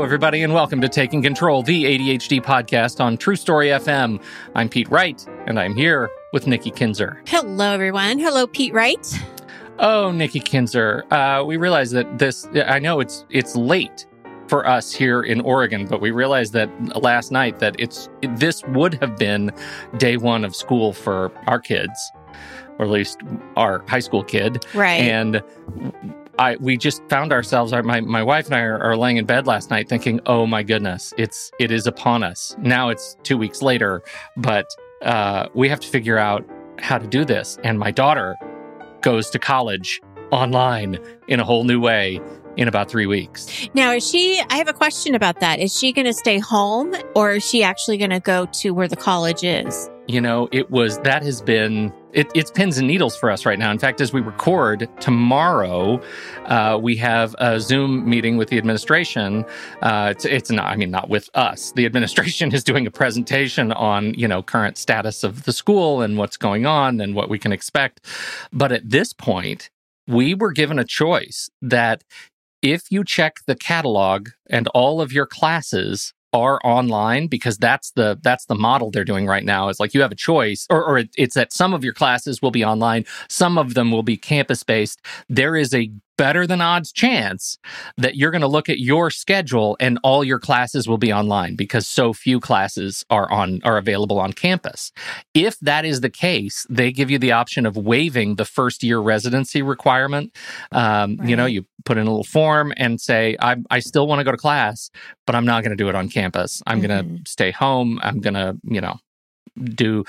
Hello, everybody, and welcome to Taking Control, the ADHD podcast on True Story FM. I'm Pete Wright, and I'm here with Nikki Kinzer. Hello, everyone. Hello, Pete Wright. Oh, Nikki Kinzer, uh, we realize that this, I know it's it's late for us here in Oregon, but we realized that last night that it's this would have been day one of school for our kids, or at least our high school kid. Right. And I we just found ourselves. Our, my my wife and I are, are laying in bed last night, thinking, "Oh my goodness, it's it is upon us." Now it's two weeks later, but uh, we have to figure out how to do this. And my daughter goes to college online in a whole new way in about three weeks. Now, is she, I have a question about that. Is she going to stay home or is she actually going to go to where the college is? You know, it was that has been it, it's pins and needles for us right now. In fact, as we record tomorrow, uh, we have a Zoom meeting with the administration. Uh, it's, it's, not, I mean, not with us. The administration is doing a presentation on, you know, current status of the school and what's going on and what we can expect. But at this point, we were given a choice that if you check the catalog and all of your classes are online because that's the that's the model they're doing right now. Is like you have a choice or, or it's that some of your classes will be online some of them will be campus based there is a better than odds chance that you're going to look at your schedule and all your classes will be online because so few classes are on are available on campus. If that is the case, they give you the option of waiving the first year residency requirement. Um, right. You know, you put in a little form and say, I, I still want to go to class, but I'm not going to do it on campus. I'm mm-hmm. going to stay home. I'm going to, you know, do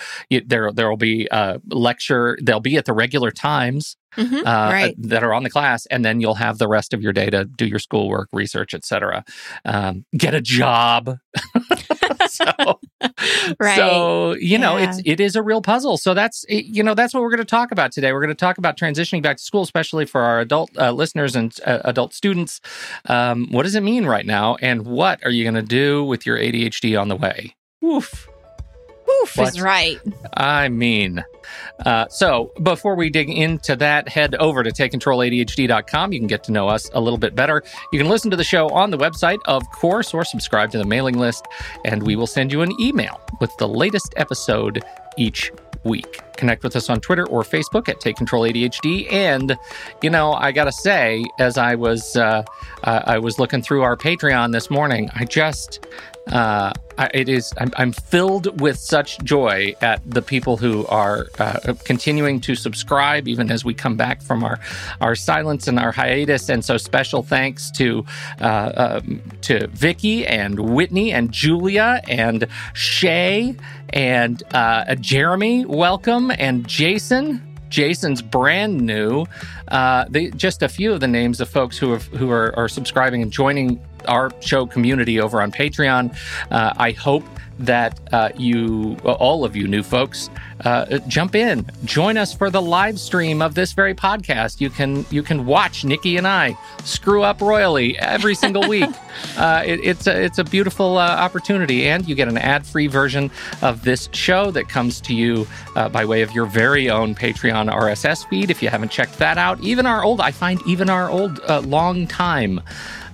there there will be a lecture they'll be at the regular times mm-hmm, uh, right. that are on the class and then you'll have the rest of your day to do your schoolwork research etc um, get a job. So, right. so you know yeah. it's it is a real puzzle. So that's you know that's what we're going to talk about today. We're going to talk about transitioning back to school especially for our adult uh, listeners and uh, adult students. Um, what does it mean right now and what are you going to do with your adhd on the way Oof. Oof is right. I mean, uh, so before we dig into that, head over to takecontroladhd.com. You can get to know us a little bit better. You can listen to the show on the website, of course, or subscribe to the mailing list, and we will send you an email with the latest episode each week. Connect with us on Twitter or Facebook at Take Control ADHD. And you know, I gotta say, as I was uh, uh, I was looking through our Patreon this morning, I just uh, it is I'm, I'm, filled with such joy at the people who are uh, continuing to subscribe even as we come back from our our silence and our hiatus. And so special thanks to uh, um, to Vicky and Whitney and Julia and Shay and uh, Jeremy. Welcome and Jason Jason's brand new. Uh, they, just a few of the names of folks who have, who are, are subscribing and joining our show community over on Patreon. Uh, I hope that uh, you, all of you new folks, uh, jump in, join us for the live stream of this very podcast. You can you can watch Nikki and I screw up royally every single week. uh, it, it's a, it's a beautiful uh, opportunity, and you get an ad free version of this show that comes to you uh, by way of your very own Patreon RSS feed. If you haven't checked that out, even our old I find even our old uh, long time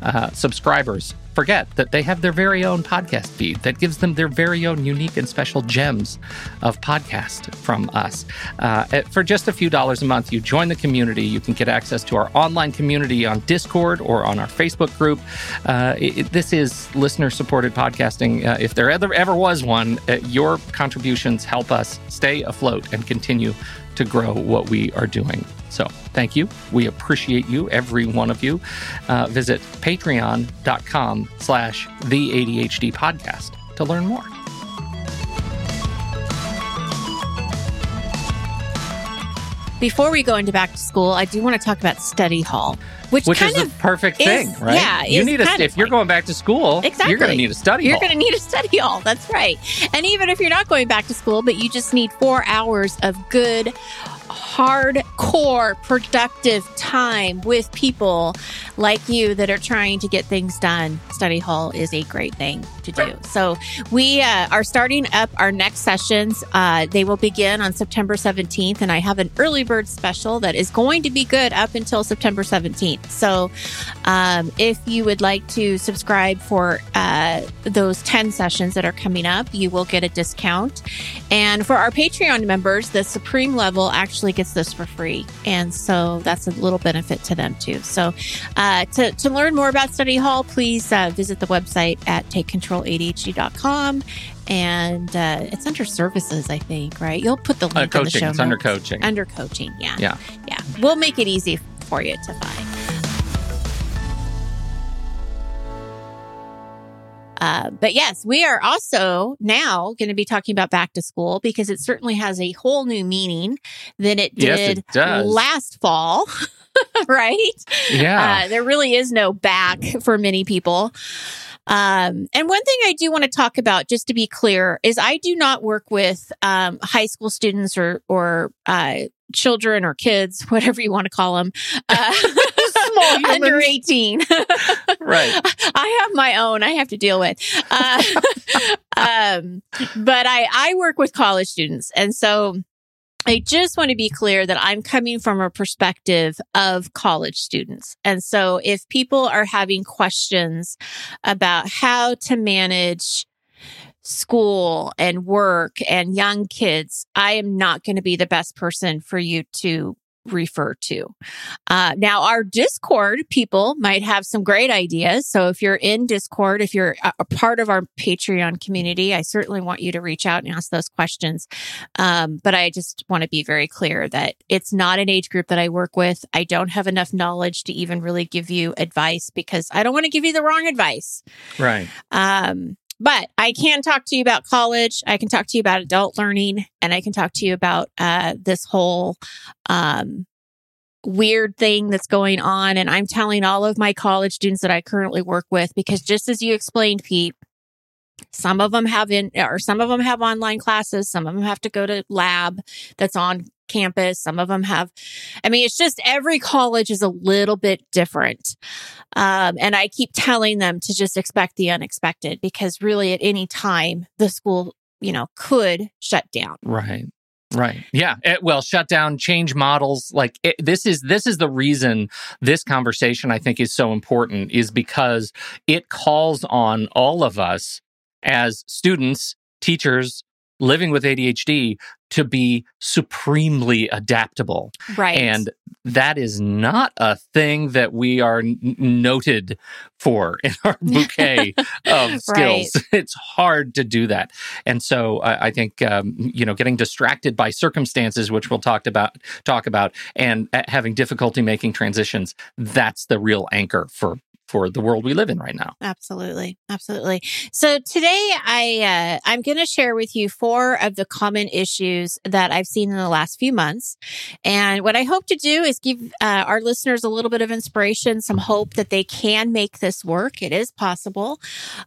uh, subscribers forget that they have their very own podcast feed that gives them their very own unique and special gems of podcast from us. Uh, for just a few dollars a month, you join the community. You can get access to our online community on Discord or on our Facebook group. Uh, it, this is listener supported podcasting. Uh, if there ever, ever was one, uh, your contributions help us stay afloat and continue to grow what we are doing. So thank you. We appreciate you, every one of you. Uh, visit patreon.com slash the ADHD podcast to learn more. Before we go into back to school, I do want to talk about study hall, which, which kind is of the perfect is, thing, right? Yeah, you need a if you're going back to school, exactly. you're going to need a study. You're going to need a study hall. That's right. And even if you're not going back to school, but you just need four hours of good hardcore productive time with people like you that are trying to get things done, study hall is a great thing to do. So we uh, are starting up our next sessions. Uh, they will begin on September 17th, and I have an early bird special that is going to be good up until September 17th. So um, if you would like to subscribe for uh, those 10 sessions that are coming up, you will get a discount. And for our Patreon members, the Supreme level actually gets this for free. And so that's a little benefit to them too. So uh, to, to learn more about Study Hall, please uh, visit the website at takecontroladhd.com. And uh, it's under services, I think, right? You'll put the link Uh, in the show It's under coaching. Under coaching, yeah. Yeah. Yeah. We'll make it easy for you to find. Uh, but yes, we are also now going to be talking about back to school because it certainly has a whole new meaning than it Yes, did it last fall, right? Yeah. Uh, there really is no back for many people. Um, and one thing I do want to talk about, just to be clear, is I do not work with um, high school students or or uh, children or kids, whatever you want to call them, uh, under eighteen. right. I have my own I have to deal with. Uh, um, but I, I work with college students. And so I just want to be clear that I'm coming from a perspective of college students. And so if people are having questions about how to manage school and work and young kids, I am not going to be the best person for you to refer to. Uh, now, our Discord people might have some great ideas. So if you're in Discord, if you're a, a part of our Patreon community, I certainly want you to reach out and ask those questions. Um, but I just want to be very clear that it's not an age group that I work with. I don't have enough knowledge to even really give you advice because I don't want to give you the wrong advice. Right. Um, but I can talk to you about college. I can talk to you about adult learning, and I can talk to you about uh, this whole um, weird thing that's going on. And I'm telling all of my college students that I currently work with because just as you explained, Pete, some of them have in or some of them have online classes. Some of them have to go to lab that's on campus. Some of them have, I mean, it's just every college is a little bit different. Um, and I keep telling them to just expect the unexpected because really at any time the school, you know, could shut down. Right. Right. Yeah. It, well, shut down, change models. Like it, this is this is the reason this conversation I think is so important is because it calls on all of us as students, teachers living with ADHD to be supremely adaptable. Right. And that is not a thing that we are n- noted for in our bouquet of skills. It's hard to do that. And so I, I think, um, you know, getting distracted by circumstances, which we'll talk about, talk about, and uh, having difficulty making transitions, that's the real anchor for for the world we live in right now. Absolutely. Absolutely. So today I, uh, I'm going to share with you four of the common issues that I've seen in the last few months. And what I hope to do is give uh, our listeners a little bit of inspiration, some hope that they can make this work. It is possible.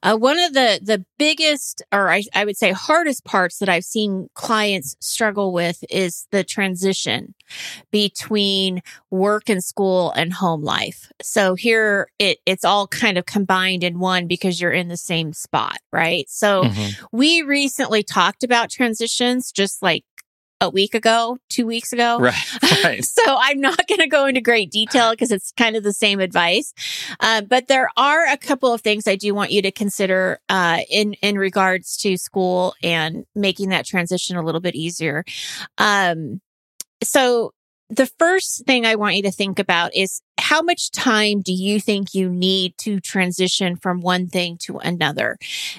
Uh, one of the, the biggest, or I, I would say hardest parts that I've seen clients struggle with is the transition between work and school and home life. So here it, it's all kind of combined in one because you're in the same spot, right? So Mhm. we recently talked about transitions just like a week ago, two weeks ago. Right. Right. So I'm not going to go into great detail because it's kind of the same advice. Uh, but there are a couple of things I do want you to consider uh, in in regards to school and making that transition a little bit easier. Um, so the first thing I want you to think about is how much time do you think you need to transition from one thing to another?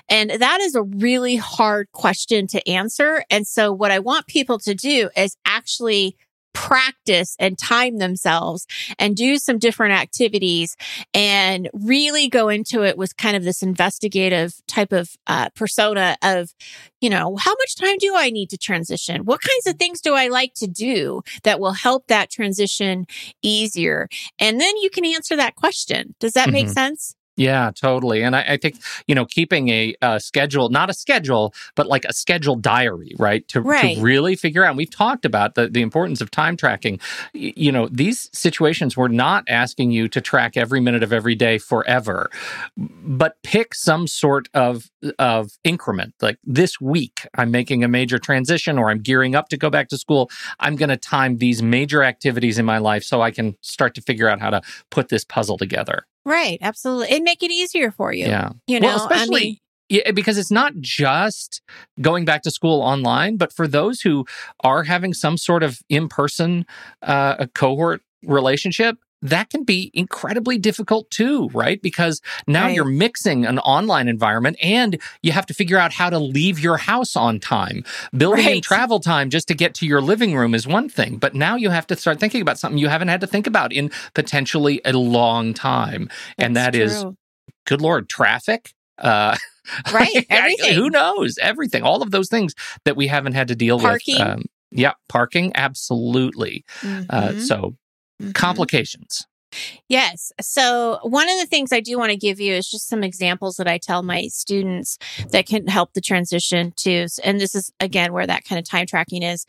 And that is a really hard question to answer. And so what I want people to do is actually practice and time themselves and do some different activities and really go into it with kind of this investigative type of uh, persona of, you know, how much time do I need to transition? What kinds of things do I like to do that will help that transition easier? And then you can answer that question. Does that make Mhm. sense? Yeah, totally. And I, I think, you know, keeping a, a, schedule, not a schedule, but like a schedule diary, right? To, right. to really figure out, we've talked about the, the importance of time tracking. Y- you know, these situations, we're not asking you to track every minute of every day forever, but pick some sort of, of increment. Like this week, I'm making a major transition or I'm gearing up to go back to school. I'm going to time these major activities in my life so I can start to figure out how to put this puzzle together. Right, absolutely. It'd make it easier for you. Yeah. You know, well, especially I mean, yeah, because it's not just going back to school online, but for those who are having some sort of in-person uh, cohort relationship, that can be incredibly difficult too, right? Because now Right. you're mixing an online environment and you have to figure out how to leave your house on time. Building in travel time just to get to your living room is one thing, but now you have to start thinking about something you haven't had to think about in potentially a long time. and that's that is, true. good Lord, traffic. Uh, Right, everything. who knows? Everything. All of those things that we haven't had to deal Parking. with. Um, yeah, parking. Absolutely. Uh, Mhm, so mhm. complications. Yes. So, one of the things I do want to give you is just some examples that I tell my students that can help the transition to, and this is again where that kind of time tracking is.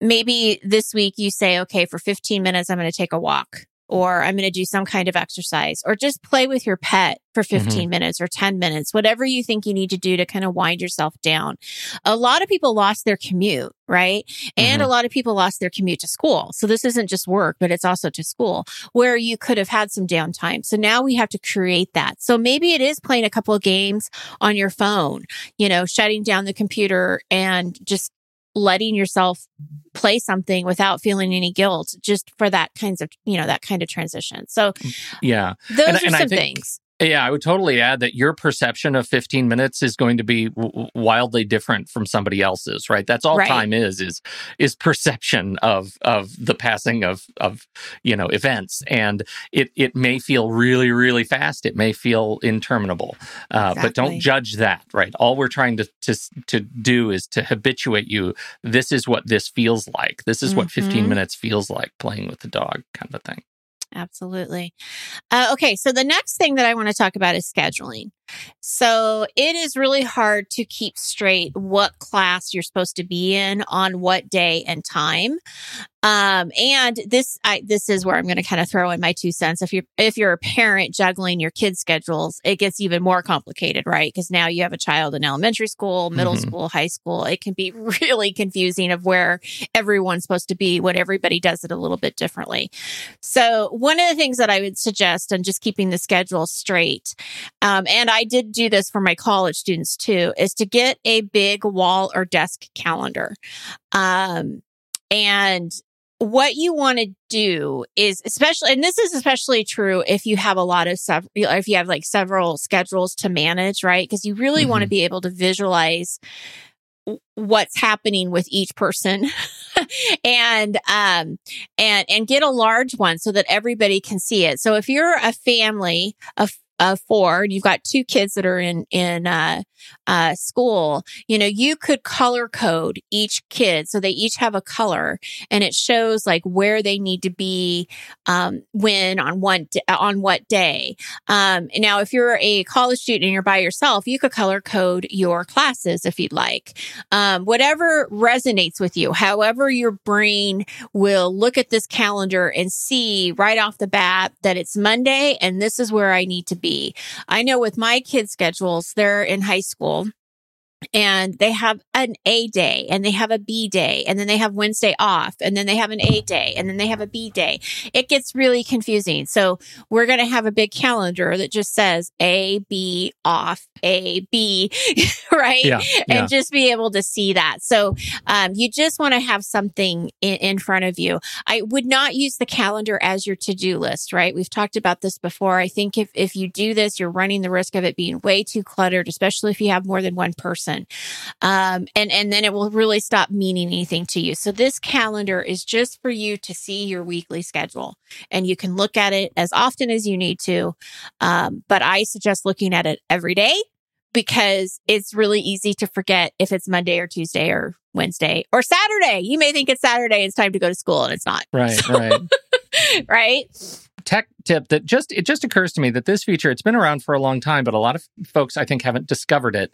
Maybe this week you say, okay, for 15 minutes, I'm going to take a walk or I'm going to do some kind of exercise or just play with your pet for mm-hmm. 15 minutes or 10 minutes, whatever you think you need to do to kind of wind yourself down. A lot of people lost their commute, right? And mm-hmm. a lot of people lost their commute to school. So this isn't just work, but it's also to school where you could have had some downtime. So now we have to create that. So maybe it is playing a couple of games on your phone, you know, shutting down the computer and just letting yourself play something without feeling any guilt just for that kinds of, you know, that kind of transition. So Yeah. those And- are and some think- things. Yeah, I would totally add that your perception of 15 minutes is going to be w- wildly different from somebody else's, right? That's all Right. time is is is perception of of the passing of of you know events, and it it may feel really really fast. It may feel interminable, uh, but don't judge that, right? All we're trying to to to do is to habituate you. This is what this feels like. This is what 15 Mhm. minutes feels like playing with the dog, kind of thing. Absolutely. Uh, okay. So the next thing that I want to talk about is scheduling. So it is really hard to keep straight what class you're supposed to be in on what day and time. Um, and this, I, this is where I'm going to kind of throw in my two cents. If you're, if you're a parent juggling your kids' schedules, it gets even more complicated, right? Because now you have a child in elementary school, middle Mhm. school, high school. It can be really confusing of where everyone's supposed to be when everybody does it a little bit differently. So one of the things that I would suggest and just keeping the schedule straight, um, and I did do this for my college students too, is to get a big wall or desk calendar. Um, and what you want to do is especially, and this is especially true if you have a lot of sev- if you have like several schedules to manage, right? Because you really want to be able to visualize what's happening with each person and um and and get a large one so that everybody can see it so if you're a family of of four and you've got two kids that are in in uh uh school you know you could color code each kid so they each have a color and it shows like where they need to be um when on one on what day um now if you're a college student and you're by yourself you could color code your classes if you'd like um, whatever resonates with you, however your brain will look at this calendar and see right off the bat that it's Monday and this is where I need to be. I know with my kids' schedules, they're in high school and they have an A day and they have a B day and then they have Wednesday off and then they have an A day and then they have a B day. It gets really confusing. So we're going to have a big calendar that just says A, B off, A, B, right? Yeah, yeah. And just be able to see that. So um, you just want to have something in, in front of you. I would not use the calendar as your to-do list, right? We've talked about this before. I think if, if you do this, you're running the risk of it being way too cluttered, especially if you have more than one person. Um, and, and then it will really stop meaning anything to you. So this calendar is just for you to see your weekly schedule and you can look at it as often as you need to. Um, but I suggest looking at it every day because it's really easy to forget if it's Monday or Tuesday or Wednesday or Saturday. You may think it's Saturday, it's time to go to school and it's not, Right, right. right? Tech tip that just it just occurs to me that this feature it's been around for a long time, but a lot of folks I think haven't discovered it.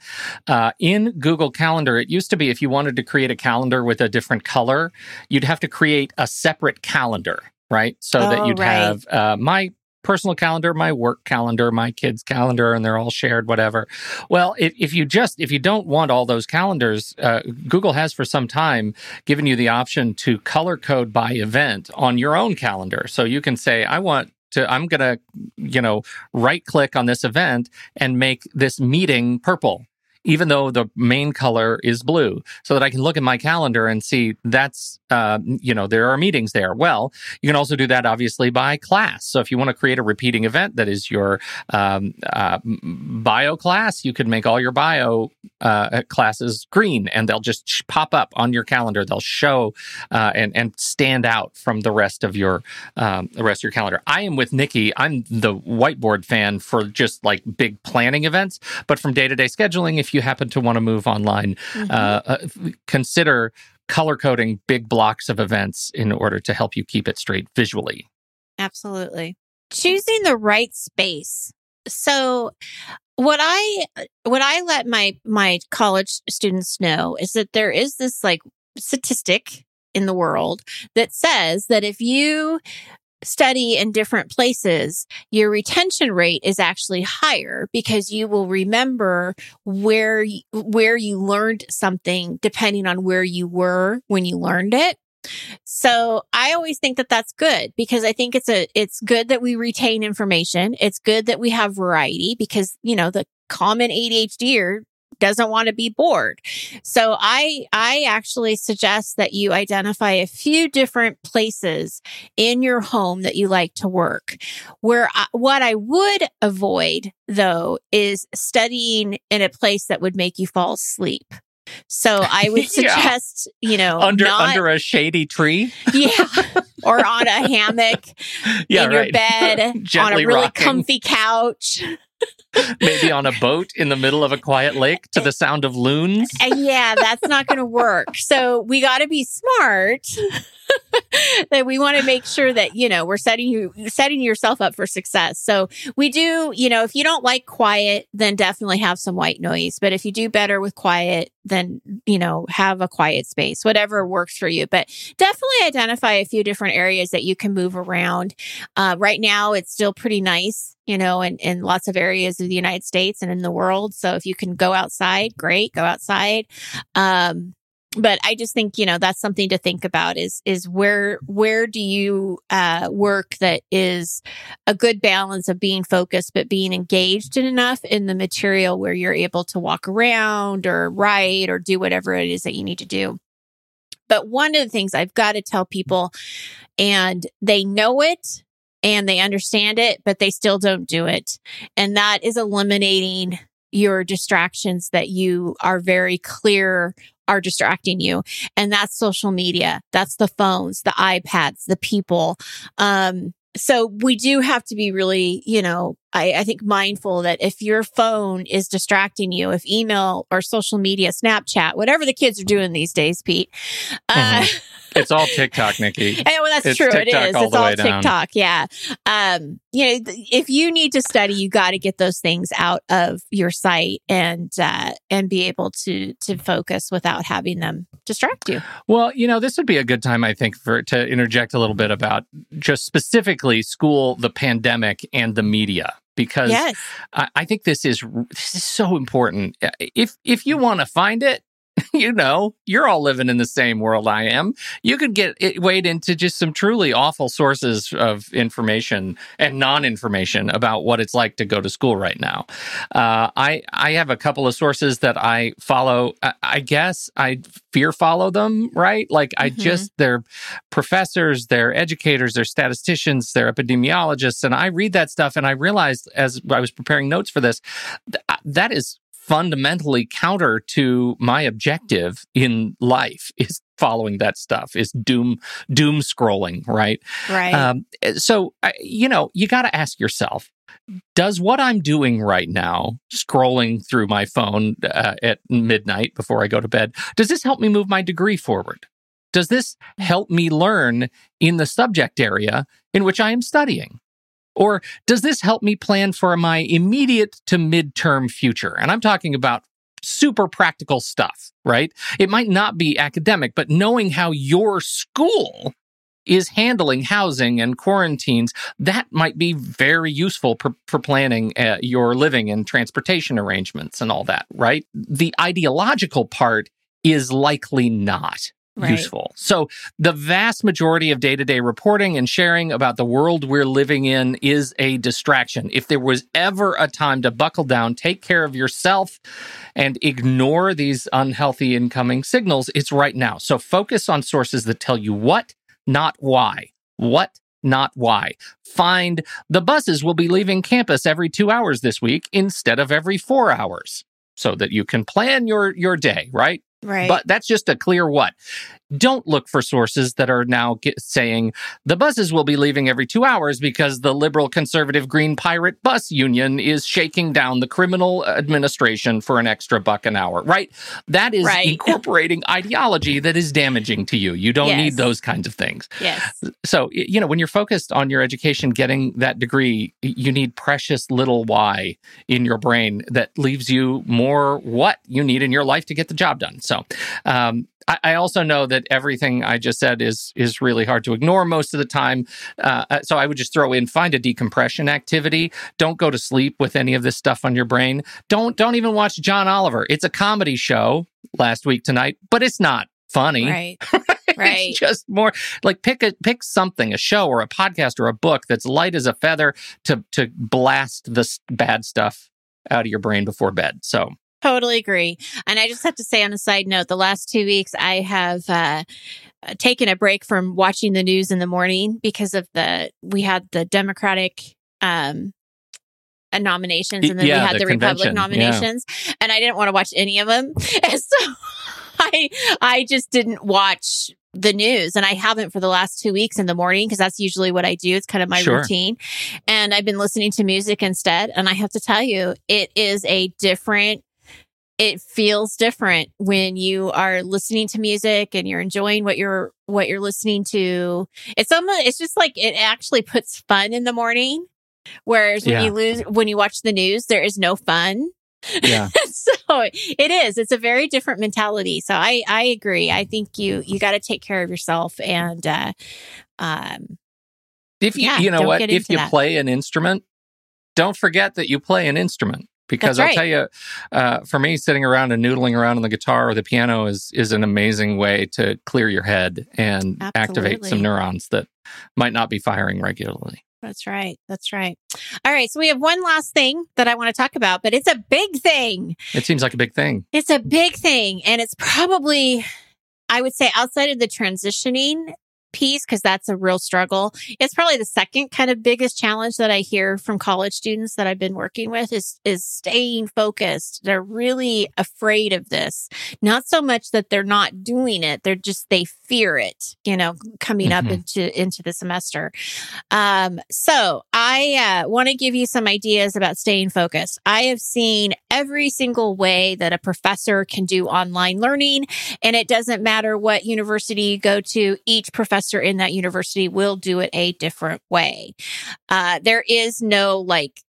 Uh, in Google Calendar, it used to be if you wanted to create a calendar with a different color, you'd have to create a separate calendar right? So oh, that you'd right. have uh, my personal calendar, my work calendar, my kids' calendar, and they're all shared, whatever. Well, if, if you just, if you don't want all those calendars, uh, Google has for some time given you the option to color code by event on your own calendar. So you can say, I want to, I'm going to, you know, right click on this event and make this meeting purple even though the main color is blue, so that I can look at my calendar and see that's, uh, you know, there are meetings there. Well, you can also do that obviously by class. So if you want to create a repeating event that is your um, uh, bio class, you could make all your bio uh, classes green and they'll just pop up on your calendar. They'll show uh, and, and stand out from the rest of your, um, the rest of your calendar. I am with Nikki. I'm the whiteboard fan for just like big planning events, but from day to day scheduling, if you you happen to want to move online, mm-hmm. uh, uh, consider color coding big blocks of events in order to help you keep it straight visually. Absolutely. Choosing the right space. So what I what I let my my college students know is that there is this like statistic in the world that says that if you study in different places, your retention rate is actually higher because you will remember where, where you learned something depending on where you were when you learned it. So I always think that that's good because I think it's a, it's good that we retain information. It's good that we have variety because, you know, the common ADHDer doesn't want to be bored. So I, I actually suggest that you identify a few different places in your home that you like to work. Where I, what I would avoid though is studying in a place that would make you fall asleep. So I would suggest, yeah. you know, under not, under a shady tree. Yeah. Or on a hammock yeah, in your bed, on a really rocking. comfy couch. Maybe on a boat in the middle of a quiet lake to the sound of loons. Yeah, that's not going to work. So we got to be smart. that we want to make sure that you know we're setting you setting yourself up for success. So we do, you know, if you don't like quiet, then definitely have some white noise. But if you do better with quiet, then you know have a quiet space, whatever works for you. But definitely identify a few different areas that you can move around. Uh, right now, it's still pretty nice you know, in, in lots of areas of the United States and in the world. So if you can go outside, great, go outside. Um, but I just think, you know, that's something to think about is, is where, where do you, uh, work that is a good balance of being focused, but being engaged in enough in the material where you're able to walk around or write or do whatever it is that you need to do. But one of the things I've got to tell people, and they know it and they understand it, but they still don't do it. And that is eliminating your distractions that you are very clear are distracting you. And that's social media. That's the phones, the iPads, the people. Um, so we do have to be really, you know, I, I, think mindful that if your phone is distracting you, if email or social media, Snapchat, whatever the kids are doing these days, Pete, uh, mm-hmm. It's all TikTok, Nikki. well, that's it's true. TikTok it is. All it's all TikTok. Down. Yeah. Um, you know, if you need to study, you got to get those things out of your sight and uh, and be able to to focus without having them distract you. Well, you know, this would be a good time, I think, for to interject a little bit about just specifically school, the pandemic, and the media because yes. I, I, think this is this is so important. If if you want to find it, you know, you're all living in the same world I am. You could get it wade into just some truly awful sources of information and non-information about what it's like to go to school right now. Uh, I I have a couple of sources that I follow. I, I guess I fear follow them. Right, like I mm-hmm. just they're professors, they're educators, they're statisticians, they're epidemiologists, and I read that stuff and I realized as I was preparing notes for this, th- that is fundamentally counter to my objective in life is following that stuff is doom doom scrolling right? Right. Um, so you know you got to ask yourself does what i'm doing right now scrolling through my phone uh, at midnight before i go to bed does this help me move my degree forward? Does this help me learn in the subject area in which i am studying Or does this help me plan for my immediate to midterm future? And I'm talking about super practical stuff, right? It might not be academic, but knowing how your school is handling housing and quarantines, that might be very useful for, for planning uh, your living and transportation arrangements and all that, right? The ideological part is likely not. Right. useful. So the vast majority of day-to-day reporting and sharing about the world we're living in is a distraction. If there was ever a time to buckle down, take care of yourself and ignore these unhealthy incoming signals, it's right now. So focus on sources that tell you what not why. What, not why. Find the buses will be leaving campus every two hours this week instead of every four hours so that you can plan your, your day, right? Right. But that's just a clear what. Don't look for sources that are now get, saying the buses will be leaving every two hours because the liberal conservative Green Pirate Bus Union is shaking down the criminal administration for an extra buck an hour, right? That is right. incorporating ideology that is damaging to you. You don't yes. need those kinds of things. Yes. So, you know, when you're focused on your education, getting that degree, you need precious little why in your brain that leaves you more what you need in your life to get the job done. So, um, I, I, also know that everything I just said is is really hard to ignore most of the time. Uh, uh, so I would just throw in find a decompression activity. Don't go to sleep with any of this stuff on your brain. Don't don't even watch John Oliver. It's a comedy show last week tonight, but it's not funny. Right. Right. it's just more like pick a pick something, a show or a podcast or a book that's light as a feather to to blast the bad stuff out of your brain before bed. So Totally agree. And I just have to say on a side note, the last two weeks I have uh, taken a break from watching the news in the morning because of the we had the Democratic um, uh, nominations and then yeah, we had the, the Republican nominations, yeah. and I didn't want to watch any of them, and so I I just didn't watch the news and I haven't for the last two weeks in the morning because that's usually what I do. It's kind of my sure. routine. And I've been listening to music instead. And I have to tell you, it is a different it feels different when you are listening to music and you're enjoying what you're what you're listening to. It's almost it's just like it actually puts fun in the morning. Whereas when yeah. you lose when you watch the news, there is no fun. Yeah. so it is. It's a very different mentality. So I I agree. I think you you got to take care of yourself and uh um if you yeah, you know what if you that. play an instrument, don't forget that you play an instrument because I'll tell you, uh, for me, sitting around and noodling around on the guitar or the piano is is an amazing way to clear your head and Absolutely. activate some neurons that might not be firing regularly. That's right. That's right. All right. So we have one last thing that I want to talk about, but it's a big thing. It seems like a big thing. It's a big thing. And it's probably, I would say, outside of the transitioning piece because that's a real struggle. It's probably the second kind of biggest challenge that I hear from college students that I've been working with is is staying focused. They're really afraid of this. Not so much that they're not doing it, they're just they fear it, you know, coming mm-hmm. up into into the semester. Um so I uh, want to give you some ideas about staying focused. I have seen every single way that a professor can do online learning and it doesn't matter what university you go to, each professor professor in that university will do it a different way. Uh, there is no like,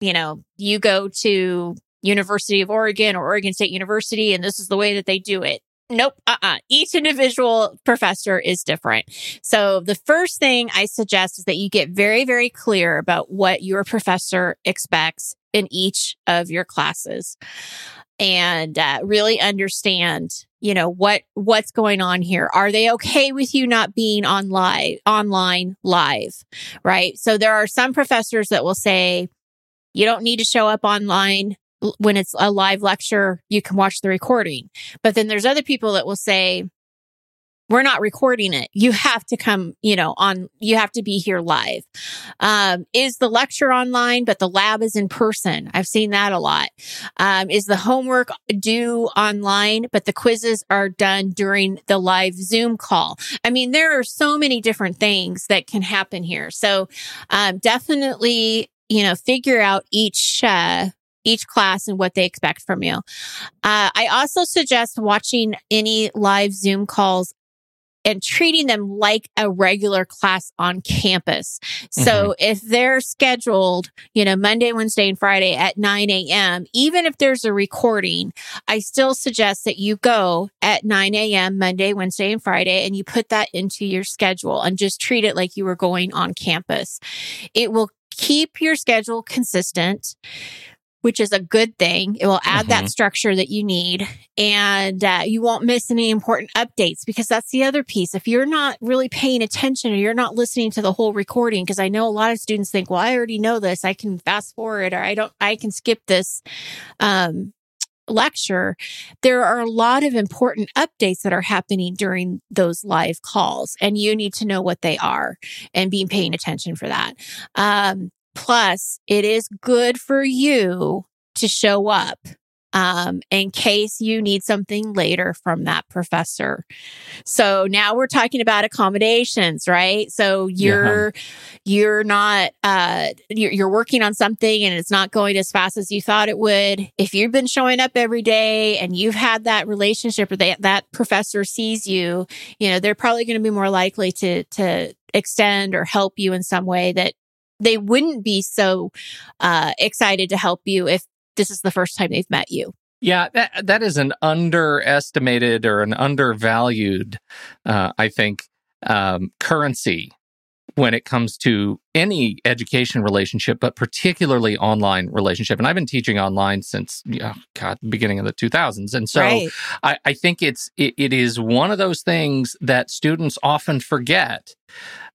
you know, you go to University of Oregon or Oregon State University and this is the way that they do it. Nope. Uh-uh. Each individual professor is different. So the first thing I suggest is that you get very, very clear about what your professor expects in each of your classes and uh, really understand you know what what's going on here. Are they okay with you not being on live online live right? So there are some professors that will say you don't need to show up online when it's a live lecture you can watch the recording. But then there's other people that will say we're not recording it. You have to come, you know, on, you have to be here live. Um, is the lecture online, but the lab is in person? I've seen that a lot. Um, is the homework due online, but the quizzes are done during the live Zoom call? I mean, there are so many different things that can happen here. So, um, definitely, you know, figure out each, uh, each class and what they expect from you. Uh, I also suggest watching any live Zoom calls and treating them like a regular class on campus. So mm-hmm. if they're scheduled, you know, Monday, Wednesday, and Friday at 9 a.m., even if there's a recording, I still suggest that you go at 9 a.m. Monday, Wednesday, and Friday, and you put that into your schedule and just treat it like you were going on campus. It will keep your schedule consistent which is a good thing. It will add mm-hmm. that structure that you need and uh, you won't miss any important updates because that's the other piece. If you're not really paying attention or you're not listening to the whole recording, because I know a lot of students think, well, I already know this. I can fast forward or I don't, I can skip this. Um, lecture, there are a lot of important updates that are happening during those live calls, and you need to know what they are and be paying attention for that. Um, Plus, it is good for you to show up um, in case you need something later from that professor. So now we're talking about accommodations, right? So you're yeah. you're not uh, you're, you're working on something and it's not going as fast as you thought it would. If you've been showing up every day and you've had that relationship or that that professor sees you, you know they're probably going to be more likely to to extend or help you in some way that they wouldn't be so uh, excited to help you if this is the first time they've met you. Yeah, that that is an underestimated or an undervalued, uh, I think, um, currency when it comes to any education relationship, but particularly online relationship. And I've been teaching online since, oh God, the beginning of the 2000s. And so right. I, I, think it's it, it is one of those things that students often forget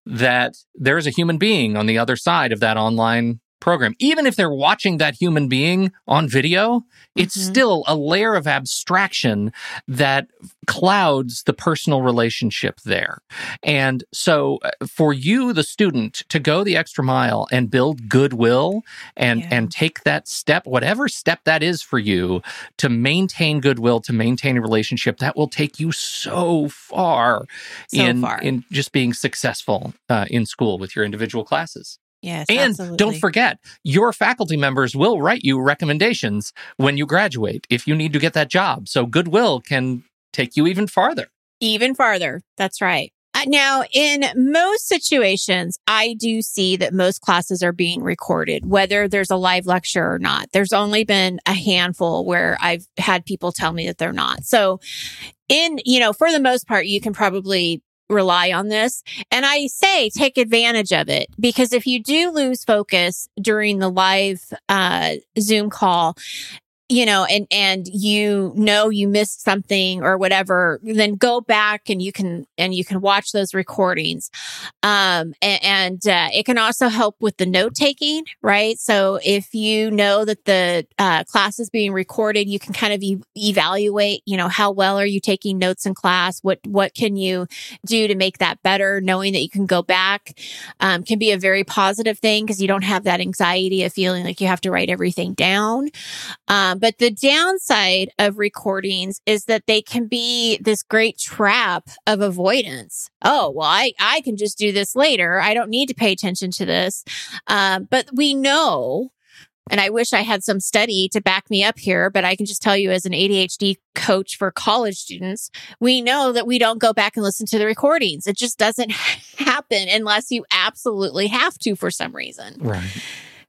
that there's a human being on the other side of that online program. Even if they're watching that human being on video, it's mm-hmm. still a layer of abstraction that clouds the personal relationship there. And so uh, for you, the student, to go the extra mile and build goodwill and, yeah. and take that step, whatever step that is for you, to maintain goodwill, to maintain a relationship, that will take you so far, so in, far. in just being successful uh, in school with your individual classes. Yes. And absolutely. don't forget, your faculty members will write you recommendations when you graduate if you need to get that job. So goodwill can take you even farther. Even farther. That's right. Uh, now, in most situations, I do see that most classes are being recorded, whether there's a live lecture or not. There's only been a handful where I've had people tell me that they're not. So in, you know, for the most part, you can probably rely on this. And I say take advantage of it because if you do lose focus during the live uh, Zoom call, you know, and, and you know you missed something or whatever, then go back and you can, and you can watch those recordings. Um, and, and uh, it can also help with the note taking, right? So if you know that the uh, class is being recorded, you can kind of e- evaluate, you know, how well are you taking notes in class? What, what can you do to make that better? Knowing that you can go back, um, can be a very positive thing because you don't have that anxiety of feeling like you have to write everything down. Um, but the downside of recordings is that they can be this great trap of avoidance. Oh, well, I, I can just do this later. I don't need to pay attention to this. Um, but we know and I wish I had some study to back me up here, but I can just tell you as an ADHD coach for college students, we know that we don't go back and listen to the recordings. It just doesn't happen unless you absolutely have to for some reason. Right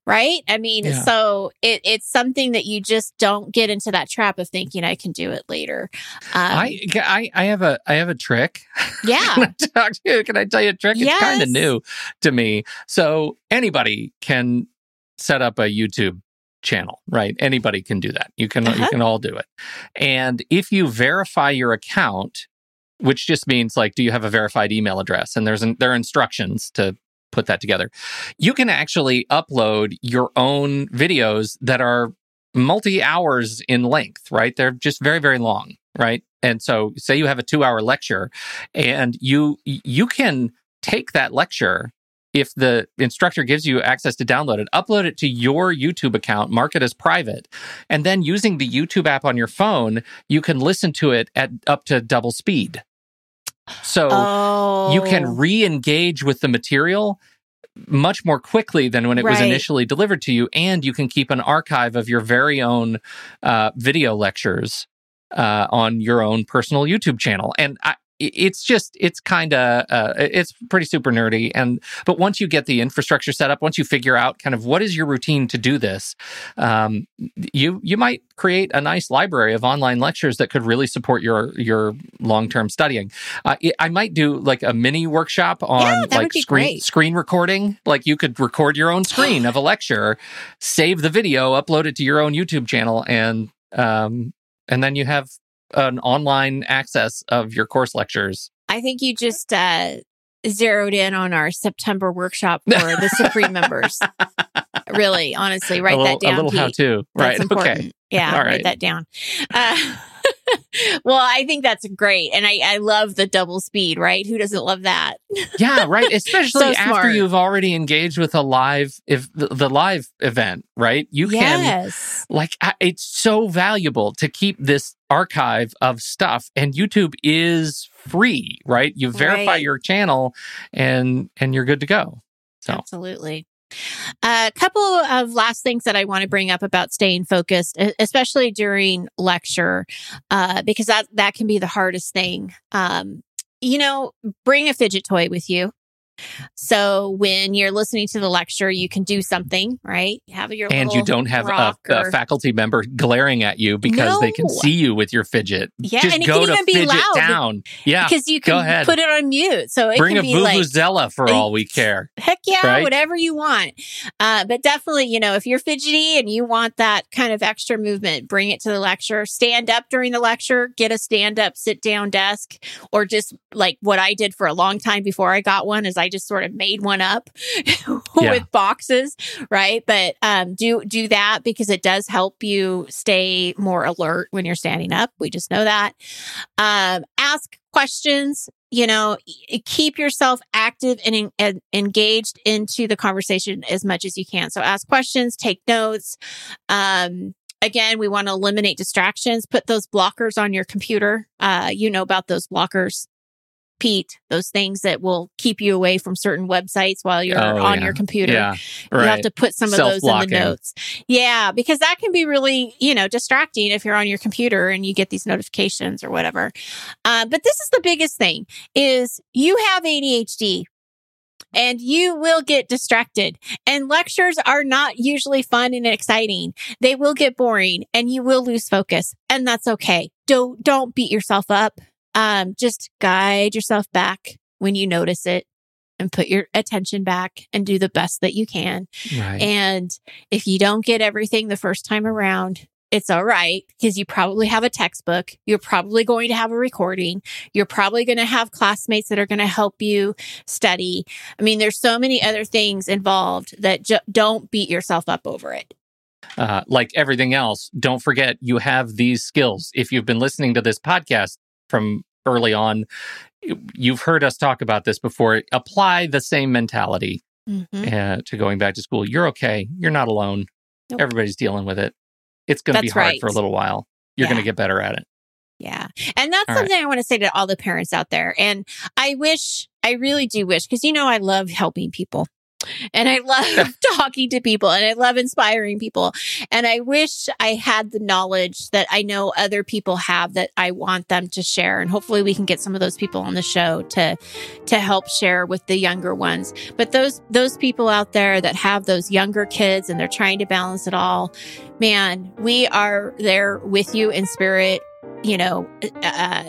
right? I mean, yeah. so it, it's something that you just don't get into that trap of thinking I can do it later. Um, I, I, I have a I have a trick. Yeah, can, I talk to you? can I tell you a trick? Yes. It's kind of new to me. So anybody can set up a YouTube channel, right? Anybody can do that. You can uh-huh. you can all do it. And if you verify your account, which just means like, do you have a verified email address? And there's an, there are instructions to put that together. You can actually upload your own videos that are multi hours in length, right? They're just very, very long, right? And so say you have a two hour lecture and you, you can take that lecture if the instructor gives you access to download it, upload it to your YouTube account, mark it as private, and then using the YouTube app on your phone, you can listen to it at up to double speed. So oh. you can oh. re engage with the material much more quickly than when it right. was initially delivered to you. And you can keep an archive of your very own uh, video lectures uh, on your own personal YouTube channel. And I, it's just it's kind of uh, it's pretty super nerdy and but once you get the infrastructure set up once you figure out kind of what is your routine to do this um, you you might create a nice library of online lectures that could really support your your long-term studying uh, i might do like a mini workshop on Yeah, like screen great. screen recording like you could record your own screen of a lecture save the video upload it to your own youtube channel and um, and then you have an online access of your course lectures. I think you just uh, zeroed in on our September workshop for the Supreme members. Really, honestly, write little, that down. A little Pete. how to. Right. Okay. Yeah, All write that down. Uh, well, I think that's great. And I, I love the double speed, right? Who doesn't love that? Yeah, right. Especially So after smart. you've already engaged with a live if the, the live event, right? You can yes. like I- it's so valuable to keep this archive of stuff and YouTube is free, right? You verify Right. your channel and and you're good to go. So Absolutely. A couple of last things that I want to bring up about staying focused, especially during lecture, uh, because that that can be the hardest thing. Um, you know, bring a fidget toy with you. So when you're listening to the lecture, you can do something, right? You have your and you don't have a, rock a faculty member glaring at you because they can see you with your fidget. Yeah, Just and it go can even be loud down. Yeah. because you can put it on mute. So it Bring a can be like vuvuzela for all we care. heck yeah, Right? whatever you want. Uh, but definitely, you know, if you're fidgety and you want that kind of extra movement, bring it to the lecture. Stand up during the lecture, get a stand up, sit down desk, or just like what I did for a long time before I got one is I just sort of made one up with boxes, right? But um, do do that because it does help you stay more alert when you're standing up. We just know that. Um, ask questions. You know, keep yourself active and, en- and engaged into the conversation as much as you can. So ask questions, take notes. Um, again, we want to eliminate distractions. Put those blockers on your computer. Uh, you know about those blockers. Pete, those things that will keep you away from certain websites while you're Oh, on yeah. your computer. Yeah. You have to put some of those in the notes. Yeah, because that can be really, you know, distracting if you're on your computer and you get these notifications or whatever. Uh, but this is the biggest thing is you have ADHD and you will get distracted and lectures are not usually fun and exciting. They will get boring and you will lose focus and that's okay. Don't, don't beat yourself up. Um, just guide yourself back when you notice it and put your attention back and do the best that you can. Right. And if you don't get everything the first time around, it's all right because you probably have a textbook. You're probably going to have a recording. You're probably going to have classmates that are going to help you study. I mean, there's so many other things involved that ju- don't beat yourself up over it. uh, like everything else, don't forget you have these skills. If you've been listening to this podcast from early on, you've heard us talk about this before. Apply the same mentality Mhm. uh, to going back to school. You're okay. You're not alone. Nope. Everybody's dealing with it. It's going to be hard right. for a little while. You're going to get better at it. Yeah. And that's All right. something I want to say to all the parents out there. And I wish, I really do wish, because you know, I love helping people and I love talking to people and I love inspiring people. And I wish I had the knowledge that I know other people have that I want them to share. And hopefully we can get some of those people on the show to, to help share with the younger ones. But those, those people out there that have those younger kids and they're trying to balance it all, man, we are there with you in spirit you know, uh,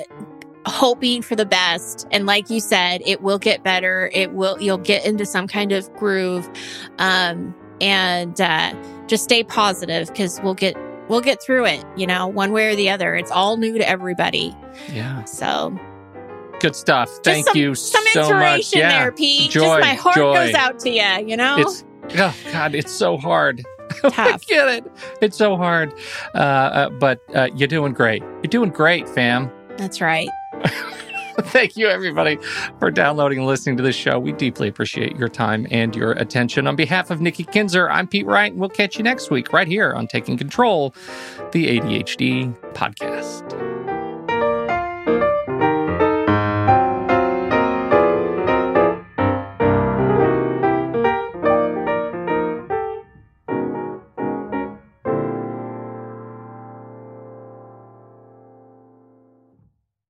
hoping for the best. And like you said, it will get better. It will, you'll get into some kind of groove. Um, and, uh, just stay positive because we'll get, we'll get through it, you know, one way or the other. It's all new to everybody. Yeah. So Good stuff. Thank some, you some so much. inspiration Yeah. there, Pete. Joy, just my heart joy. goes out to you, you know? It's oh god, it's so hard. I get it. It's so hard. Uh, uh, but uh, you're doing great. You're doing great, fam. That's right. Thank you, everybody, for downloading and listening to this show. We deeply appreciate your time and your attention. On behalf of Nikki Kinzer, I'm Pete Wright, and we'll catch you next week right here on Taking Control, the ADHD podcast.